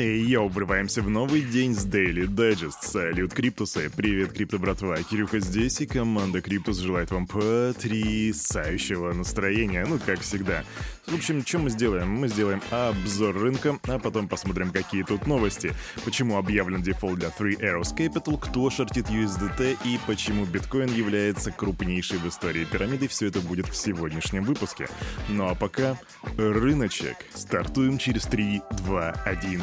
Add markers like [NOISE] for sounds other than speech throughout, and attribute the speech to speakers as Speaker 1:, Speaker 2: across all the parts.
Speaker 1: Эй, yo, врываемся в новый день с Daily Digest. Салют, Криптусы. Привет, Крипто братва. Кирюха здесь, и команда Криптус желает вам потрясающего настроения. Ну, как всегда. В общем, что мы сделаем? Мы сделаем обзор рынка, а потом посмотрим, какие тут новости. Почему объявлен дефолт для Three Arrows Capital, кто шортит USDT и почему биткоин является крупнейшей в истории пирамиды. Все это будет в сегодняшнем выпуске. Ну а пока рыночек. Стартуем через 3, 2, 1.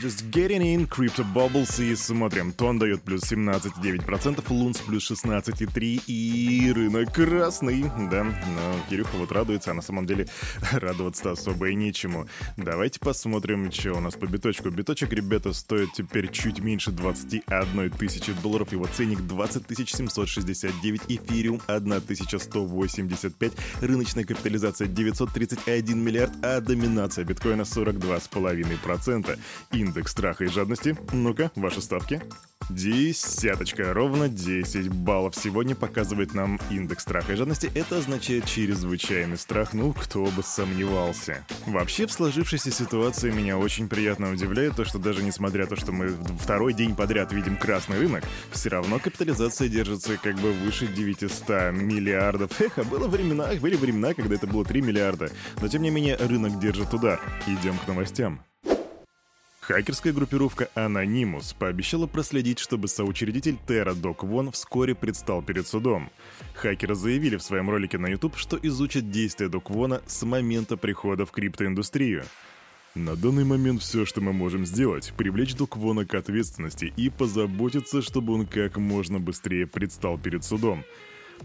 Speaker 1: Just getting in, Crypto Bubbles и смотрим. Тон дает плюс 17,9%, Лунс плюс 16,3% и рынок красный. Да, но Кирюха вот радуется, а на самом деле [LAUGHS] радоваться особо и нечему. Давайте посмотрим, что у нас по биточку. Биточек, ребята, стоит теперь чуть меньше 21 тысячи долларов. Его ценник 20 769, эфириум 1185, рыночная капитализация 931 миллиард, а доминация биткоина 42,5%. И индекс страха и жадности. Ну-ка, ваши ставки. Десяточка, ровно 10 баллов сегодня показывает нам индекс страха и жадности. Это означает чрезвычайный страх, ну, кто бы сомневался. Вообще, в сложившейся ситуации меня очень приятно удивляет то, что даже несмотря на то, что мы второй день подряд видим красный рынок, все равно капитализация держится как бы выше 900 миллиардов. Эх, а было времена, были времена, когда это было 3 миллиарда. Но тем не менее, рынок держит удар. Идем к новостям. Хакерская группировка Anonymous пообещала проследить, чтобы соучредитель Terra Док Вон вскоре предстал перед судом. Хакеры заявили в своем ролике на YouTube, что изучат действия Док Вона с момента прихода в криптоиндустрию. На данный момент все, что мы можем сделать, привлечь Док Вона к ответственности и позаботиться, чтобы он как можно быстрее предстал перед судом.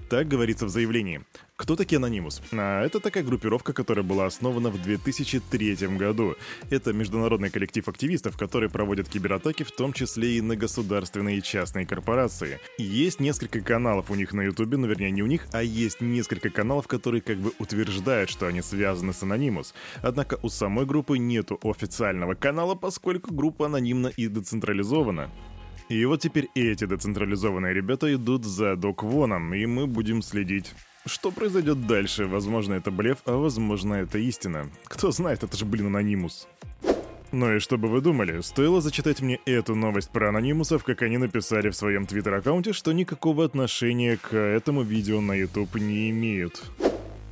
Speaker 1: Так говорится в заявлении. Кто такие Анонимус? А, это такая группировка, которая была основана в 2003 году. Это международный коллектив активистов, которые проводят кибератаки, в том числе и на государственные и частные корпорации. Есть несколько каналов у них на ютубе, ну вернее не у них, а есть несколько каналов, которые как бы утверждают, что они связаны с Анонимус. Однако у самой группы нету официального канала, поскольку группа анонимна и децентрализована. И вот теперь эти децентрализованные ребята идут за Док Воном, и мы будем следить. Что произойдет дальше? Возможно, это блеф, а возможно, это истина. Кто знает, это же, блин, анонимус. Ну и что бы вы думали, стоило зачитать мне эту новость про анонимусов, как они написали в своем твиттер-аккаунте, что никакого отношения к этому видео на YouTube не имеют.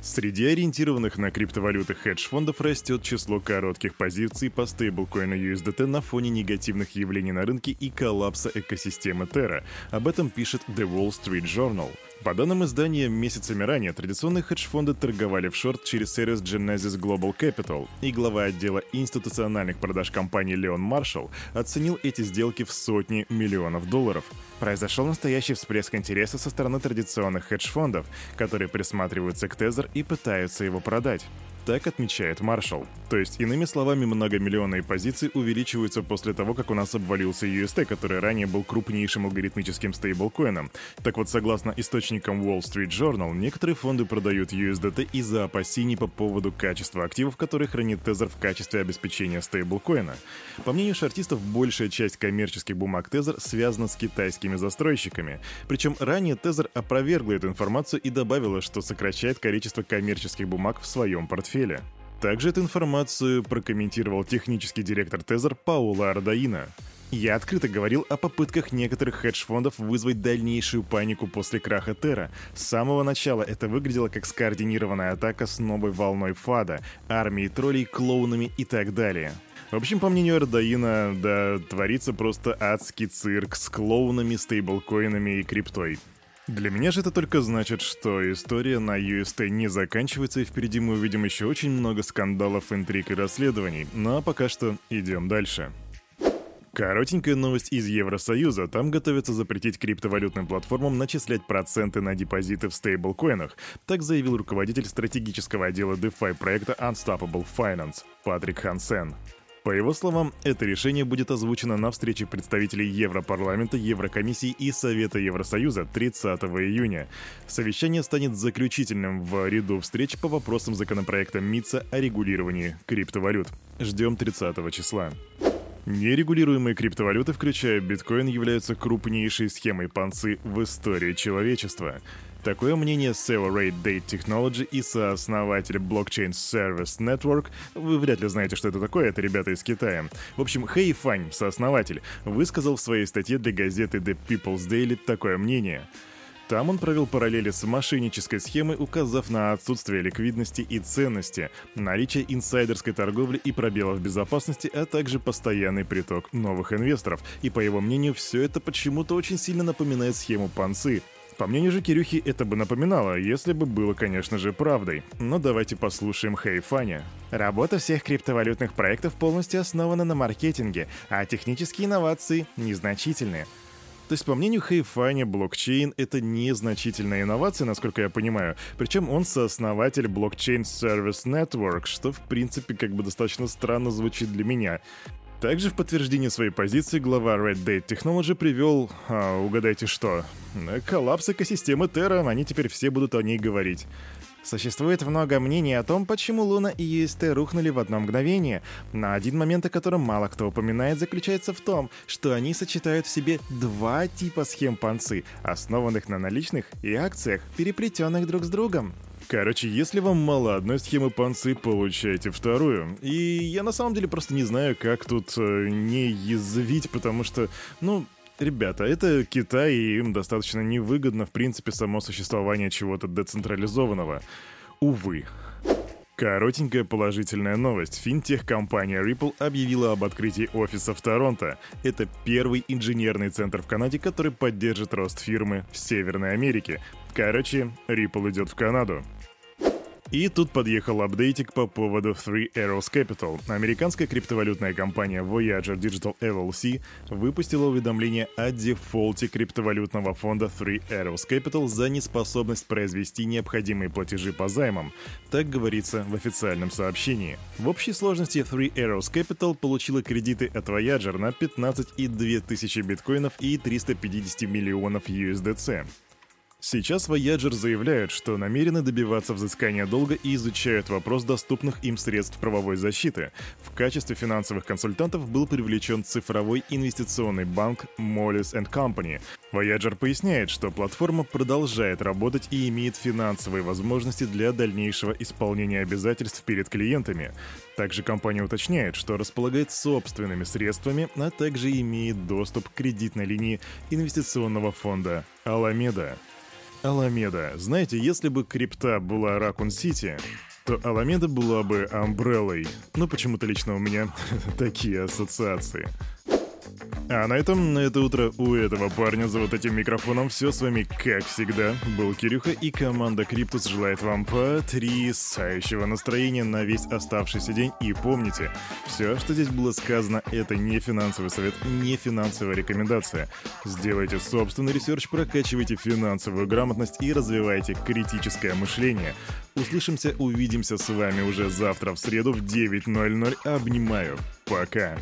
Speaker 1: Среди ориентированных на криптовалюты хедж-фондов растет число коротких позиций по стейблкоину USDT на фоне негативных явлений на рынке и коллапса экосистемы Terra. Об этом пишет The Wall Street Journal. По данным издания, месяцами ранее традиционные хедж-фонды торговали в шорт через сервис Genesis Global Capital, и глава отдела институциональных продаж компании Леон Маршалл оценил эти сделки в сотни миллионов долларов. Произошел настоящий всплеск интереса со стороны традиционных хедж-фондов, которые присматриваются к Тезер и пытаются его продать. Так отмечает Маршалл. То есть, иными словами, многомиллионные позиции увеличиваются после того, как у нас обвалился UST, который ранее был крупнейшим алгоритмическим стейблкоином. Так вот, согласно источникам Wall Street Journal, некоторые фонды продают USDT из-за опасений по поводу качества активов, которые хранит Тезер в качестве обеспечения стейблкоина. По мнению шартистов, большая часть коммерческих бумаг Тезер связана с китайскими застройщиками. Причем ранее Тезер опровергла эту информацию и добавила, что сокращает количество коммерческих бумаг в своем портфеле портфеля. Также эту информацию прокомментировал технический директор Тезер Паула Ардаина. Я открыто говорил о попытках некоторых хедж-фондов вызвать дальнейшую панику после краха Терра. С самого начала это выглядело как скоординированная атака с новой волной фада, армией троллей, клоунами и так далее. В общем, по мнению Ардаина, да, творится просто адский цирк с клоунами, стейблкоинами и криптой. Для меня же это только значит, что история на UST не заканчивается, и впереди мы увидим еще очень много скандалов, интриг и расследований. Ну а пока что идем дальше. Коротенькая новость из Евросоюза. Там готовятся запретить криптовалютным платформам начислять проценты на депозиты в стейблкоинах. Так заявил руководитель стратегического отдела DeFi проекта Unstoppable Finance Патрик Хансен. По его словам, это решение будет озвучено на встрече представителей Европарламента, Еврокомиссии и Совета Евросоюза 30 июня. Совещание станет заключительным в ряду встреч по вопросам законопроекта МИЦа о регулировании криптовалют. Ждем 30 числа. Нерегулируемые криптовалюты, включая биткоин, являются крупнейшей схемой панцы в истории человечества. Такое мнение Severate Date Technology и сооснователь Blockchain Service Network. Вы вряд ли знаете, что это такое, это ребята из Китая. В общем, Хэй Фань, сооснователь, высказал в своей статье для газеты The People's Daily такое мнение. Там он провел параллели с мошеннической схемой, указав на отсутствие ликвидности и ценности, наличие инсайдерской торговли и пробелов безопасности, а также постоянный приток новых инвесторов. И по его мнению, все это почему-то очень сильно напоминает схему Панцы, по мнению же Кирюхи, это бы напоминало, если бы было, конечно же, правдой. Но давайте послушаем Хейфаня. Работа всех криптовалютных проектов полностью основана на маркетинге, а технические инновации незначительные. То есть, по мнению Хейфаня, блокчейн — это незначительная инновация, насколько я понимаю. Причем он сооснователь Blockchain Service Network, что, в принципе, как бы достаточно странно звучит для меня. Также в подтверждение своей позиции глава Red Date Technology привел, а, угадайте что, коллапс экосистемы Terra, они теперь все будут о ней говорить. Существует много мнений о том, почему Луна и UST рухнули в одно мгновение, но один момент, о котором мало кто упоминает, заключается в том, что они сочетают в себе два типа схем панцы, основанных на наличных и акциях, переплетенных друг с другом. Короче, если вам мало одной схемы панцы, получайте вторую. И я на самом деле просто не знаю, как тут э, не язвить, потому что, ну, Ребята, это Китай, и им достаточно невыгодно, в принципе, само существование чего-то децентрализованного. Увы. Коротенькая положительная новость. Финтех-компания Ripple объявила об открытии офиса в Торонто. Это первый инженерный центр в Канаде, который поддержит рост фирмы в Северной Америке. Короче, Ripple идет в Канаду. И тут подъехал апдейтик по поводу Three Arrows Capital. Американская криптовалютная компания Voyager Digital LLC выпустила уведомление о дефолте криптовалютного фонда Three Arrows Capital за неспособность произвести необходимые платежи по займам. Так говорится в официальном сообщении. В общей сложности Three Arrows Capital получила кредиты от Voyager на 15,2 тысячи биткоинов и 350 миллионов USDC. Сейчас Voyager заявляют, что намерены добиваться взыскания долга и изучают вопрос доступных им средств правовой защиты. В качестве финансовых консультантов был привлечен цифровой инвестиционный банк Moelis Company. Voyager поясняет, что платформа продолжает работать и имеет финансовые возможности для дальнейшего исполнения обязательств перед клиентами. Также компания уточняет, что располагает собственными средствами, а также имеет доступ к кредитной линии инвестиционного фонда Alameda. Аламеда. Знаете, если бы крипта была Ракун Сити, то Аламеда была бы Амбреллой. Ну, почему-то лично у меня [LAUGHS] такие ассоциации. А на этом, на это утро у этого парня за вот этим микрофоном все с вами, как всегда, был Кирюха и команда Криптус желает вам потрясающего настроения на весь оставшийся день. И помните, все, что здесь было сказано, это не финансовый совет, не финансовая рекомендация. Сделайте собственный research, прокачивайте финансовую грамотность и развивайте критическое мышление. Услышимся, увидимся с вами уже завтра в среду в 9.00. Обнимаю. Пока.